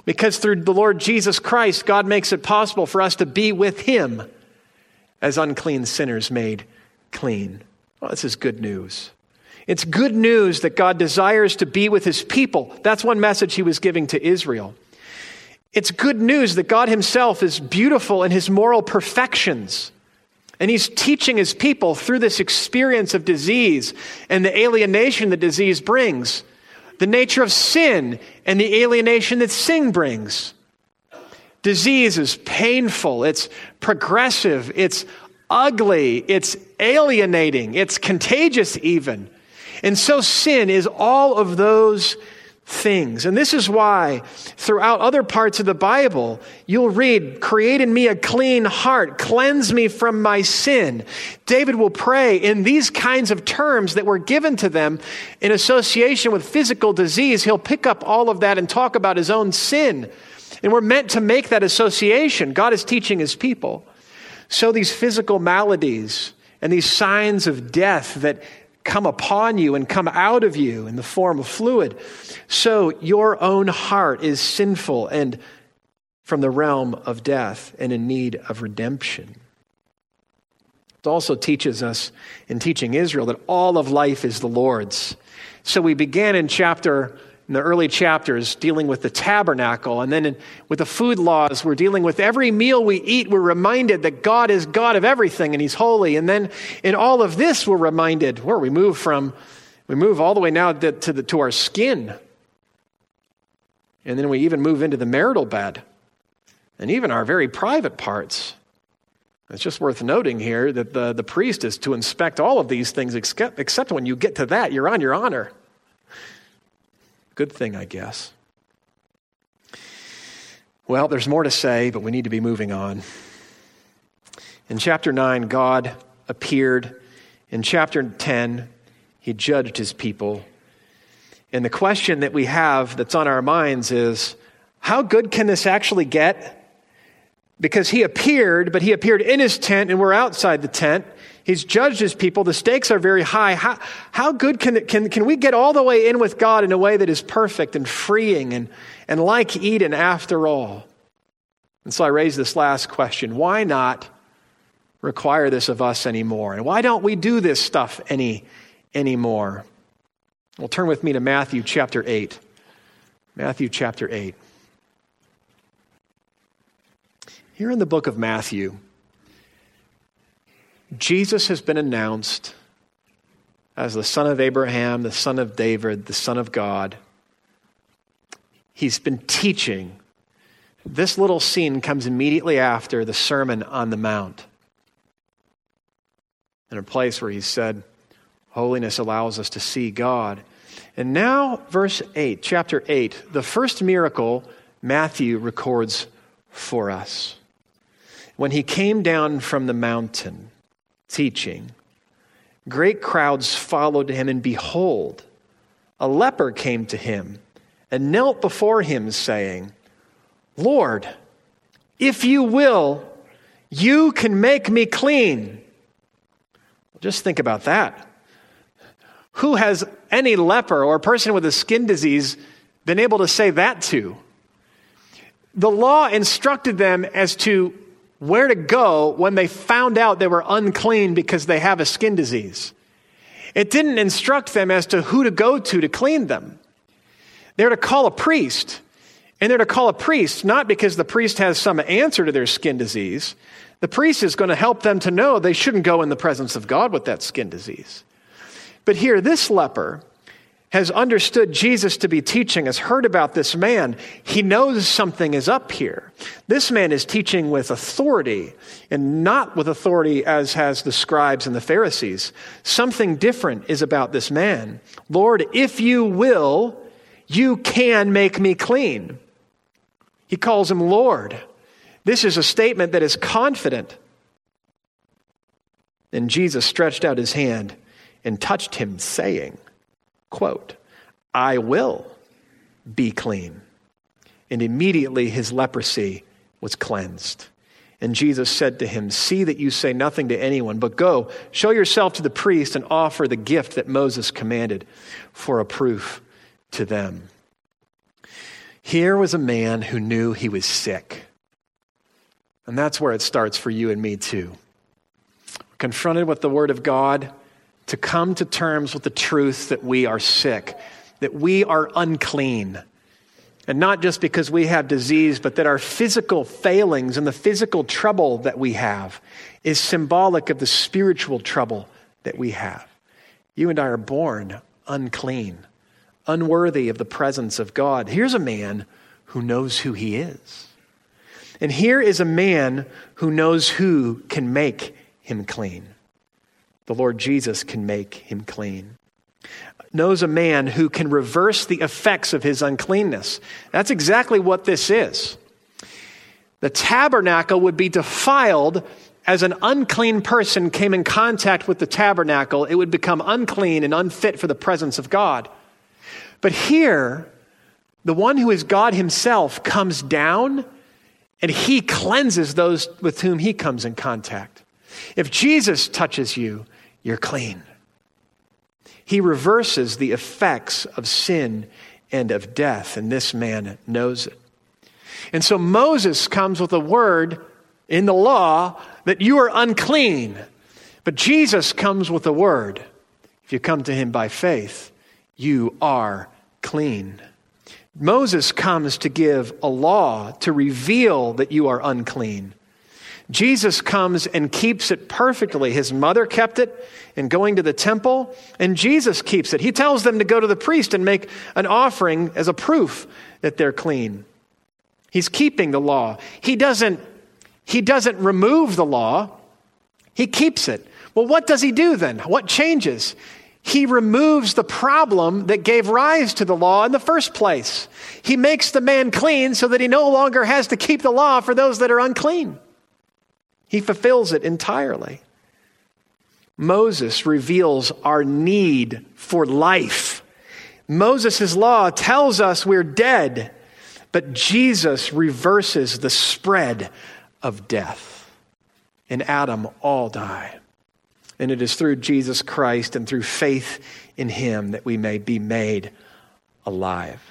Because through the Lord Jesus Christ, God makes it possible for us to be with Him as unclean sinners made clean. Well, this is good news. It's good news that God desires to be with His people. That's one message He was giving to Israel. It's good news that God Himself is beautiful in His moral perfections. And he's teaching his people through this experience of disease and the alienation that disease brings the nature of sin and the alienation that sin brings. Disease is painful, it's progressive, it's ugly, it's alienating, it's contagious, even. And so sin is all of those things. And this is why throughout other parts of the Bible, you'll read, Create in me a clean heart, cleanse me from my sin. David will pray in these kinds of terms that were given to them in association with physical disease. He'll pick up all of that and talk about his own sin. And we're meant to make that association. God is teaching his people. So these physical maladies and these signs of death that come upon you and come out of you in the form of fluid. So your own heart is sinful and from the realm of death and in need of redemption. It also teaches us in teaching Israel that all of life is the Lord's. So we began in chapter in the early chapters dealing with the tabernacle. And then in, with the food laws, we're dealing with every meal we eat, we're reminded that God is God of everything and He's holy. And then in all of this, we're reminded where we move from, we move all the way now to, to, the, to our skin. And then we even move into the marital bed and even our very private parts. It's just worth noting here that the, the priest is to inspect all of these things, except, except when you get to that, you're on your honor. Good thing, I guess. Well, there's more to say, but we need to be moving on. In chapter 9, God appeared. In chapter 10, he judged his people. And the question that we have that's on our minds is how good can this actually get? Because he appeared, but he appeared in his tent and we're outside the tent. He's judged his people. The stakes are very high. How, how good can, can, can we get all the way in with God in a way that is perfect and freeing and, and like Eden after all? And so I raise this last question why not require this of us anymore? And why don't we do this stuff any anymore? Well, turn with me to Matthew chapter 8. Matthew chapter 8. Here in the book of Matthew, Jesus has been announced as the son of Abraham, the son of David, the son of God. He's been teaching. This little scene comes immediately after the Sermon on the Mount, in a place where he said, Holiness allows us to see God. And now, verse 8, chapter 8, the first miracle Matthew records for us. When he came down from the mountain, teaching. Great crowds followed him, and behold, a leper came to him and knelt before him, saying, Lord, if you will, you can make me clean. Just think about that. Who has any leper or person with a skin disease been able to say that to. The law instructed them as to where to go when they found out they were unclean because they have a skin disease. It didn't instruct them as to who to go to to clean them. They're to call a priest. And they're to call a priest not because the priest has some answer to their skin disease. The priest is going to help them to know they shouldn't go in the presence of God with that skin disease. But here, this leper has understood Jesus to be teaching, has heard about this man. He knows something is up here. This man is teaching with authority and not with authority as has the scribes and the Pharisees. Something different is about this man. Lord, if you will, you can make me clean. He calls him Lord. This is a statement that is confident. And Jesus stretched out his hand and touched him, saying, quote, I will be clean. And immediately his leprosy was cleansed. And Jesus said to him, See that you say nothing to anyone, but go, show yourself to the priest, and offer the gift that Moses commanded for a proof to them. Here was a man who knew he was sick. And that's where it starts for you and me, too. Confronted with the Word of God, to come to terms with the truth that we are sick, that we are unclean. And not just because we have disease, but that our physical failings and the physical trouble that we have is symbolic of the spiritual trouble that we have. You and I are born unclean, unworthy of the presence of God. Here's a man who knows who he is. And here is a man who knows who can make him clean the Lord Jesus can make him clean. Knows a man who can reverse the effects of his uncleanness. That's exactly what this is. The tabernacle would be defiled as an unclean person came in contact with the tabernacle, it would become unclean and unfit for the presence of God. But here, the one who is God himself comes down and he cleanses those with whom he comes in contact. If Jesus touches you, you're clean. He reverses the effects of sin and of death, and this man knows it. And so Moses comes with a word in the law that you are unclean. But Jesus comes with a word. If you come to him by faith, you are clean. Moses comes to give a law to reveal that you are unclean. Jesus comes and keeps it perfectly. His mother kept it in going to the temple, and Jesus keeps it. He tells them to go to the priest and make an offering as a proof that they're clean. He's keeping the law. He doesn't, he doesn't remove the law, he keeps it. Well, what does he do then? What changes? He removes the problem that gave rise to the law in the first place. He makes the man clean so that he no longer has to keep the law for those that are unclean. He fulfills it entirely. Moses reveals our need for life. Moses' law tells us we're dead, but Jesus reverses the spread of death. In Adam, all die. And it is through Jesus Christ and through faith in him that we may be made alive.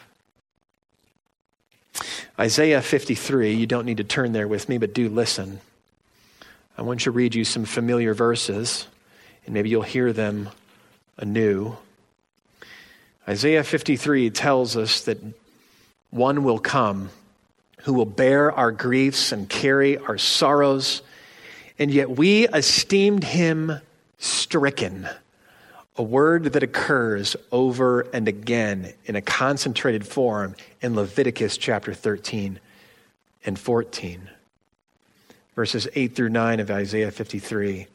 Isaiah 53, you don't need to turn there with me, but do listen. I want to read you some familiar verses, and maybe you'll hear them anew. Isaiah 53 tells us that one will come who will bear our griefs and carry our sorrows, and yet we esteemed him stricken. A word that occurs over and again in a concentrated form in Leviticus chapter 13 and 14 verses 8 through 9 of Isaiah 53.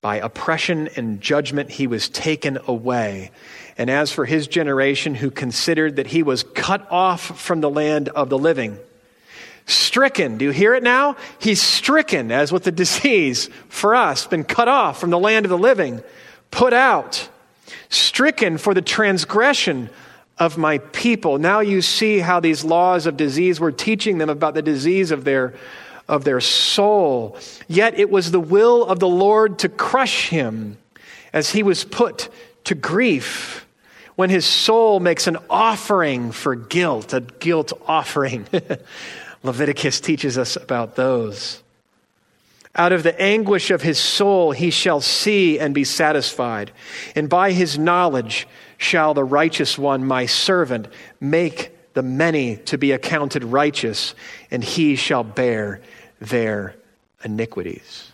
By oppression and judgment he was taken away. And as for his generation, who considered that he was cut off from the land of the living, stricken, do you hear it now? He's stricken, as with the disease for us, been cut off from the land of the living, put out, stricken for the transgression of my people. Now you see how these laws of disease were teaching them about the disease of their of their soul. Yet it was the will of the Lord to crush him as he was put to grief. when his soul makes an offering for guilt, a guilt offering. Leviticus teaches us about those. Out of the anguish of his soul he shall see and be satisfied. And by his knowledge shall the righteous one, my servant, make the many to be accounted righteous, and he shall bear their iniquities.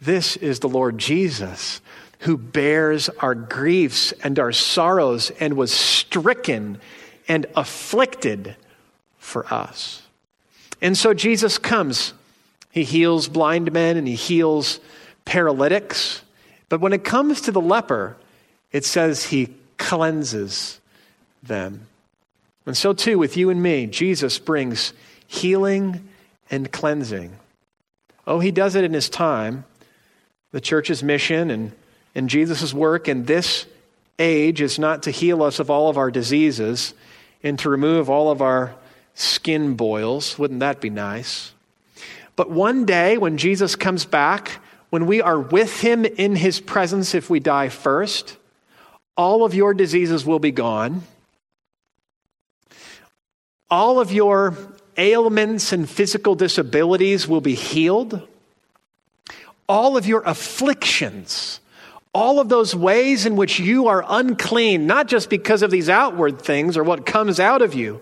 This is the Lord Jesus who bears our griefs and our sorrows and was stricken and afflicted for us. And so Jesus comes. He heals blind men and he heals paralytics. But when it comes to the leper, it says he cleanses them. And so, too, with you and me, Jesus brings healing and cleansing. Oh, he does it in his time. The church's mission and, and Jesus' work in this age is not to heal us of all of our diseases and to remove all of our skin boils. Wouldn't that be nice? But one day, when Jesus comes back, when we are with him in his presence, if we die first, all of your diseases will be gone all of your ailments and physical disabilities will be healed. All of your afflictions, all of those ways in which you are unclean, not just because of these outward things or what comes out of you,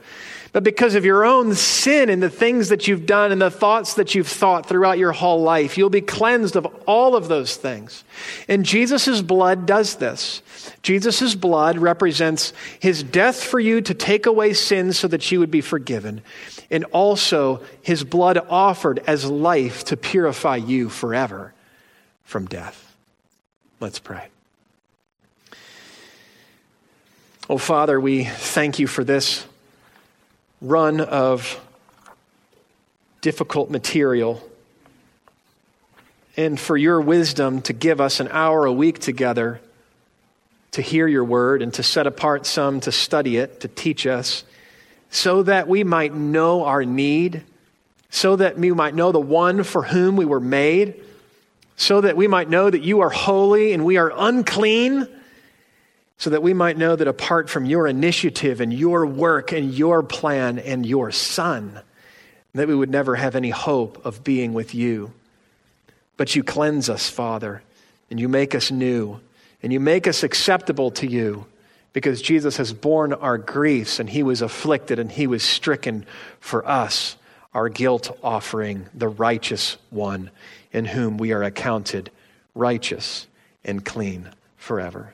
but because of your own sin and the things that you've done and the thoughts that you've thought throughout your whole life. You'll be cleansed of all of those things. And Jesus' blood does this. Jesus' blood represents his death for you to take away sins so that you would be forgiven, and also his blood offered as life to purify you forever from death. Let's pray. Oh, Father, we thank you for this run of difficult material. And for your wisdom to give us an hour a week together to hear your word and to set apart some to study it, to teach us, so that we might know our need, so that we might know the one for whom we were made, so that we might know that you are holy and we are unclean so that we might know that apart from your initiative and your work and your plan and your Son, that we would never have any hope of being with you. But you cleanse us, Father, and you make us new, and you make us acceptable to you because Jesus has borne our griefs and he was afflicted and he was stricken for us, our guilt offering, the righteous one in whom we are accounted righteous and clean forever.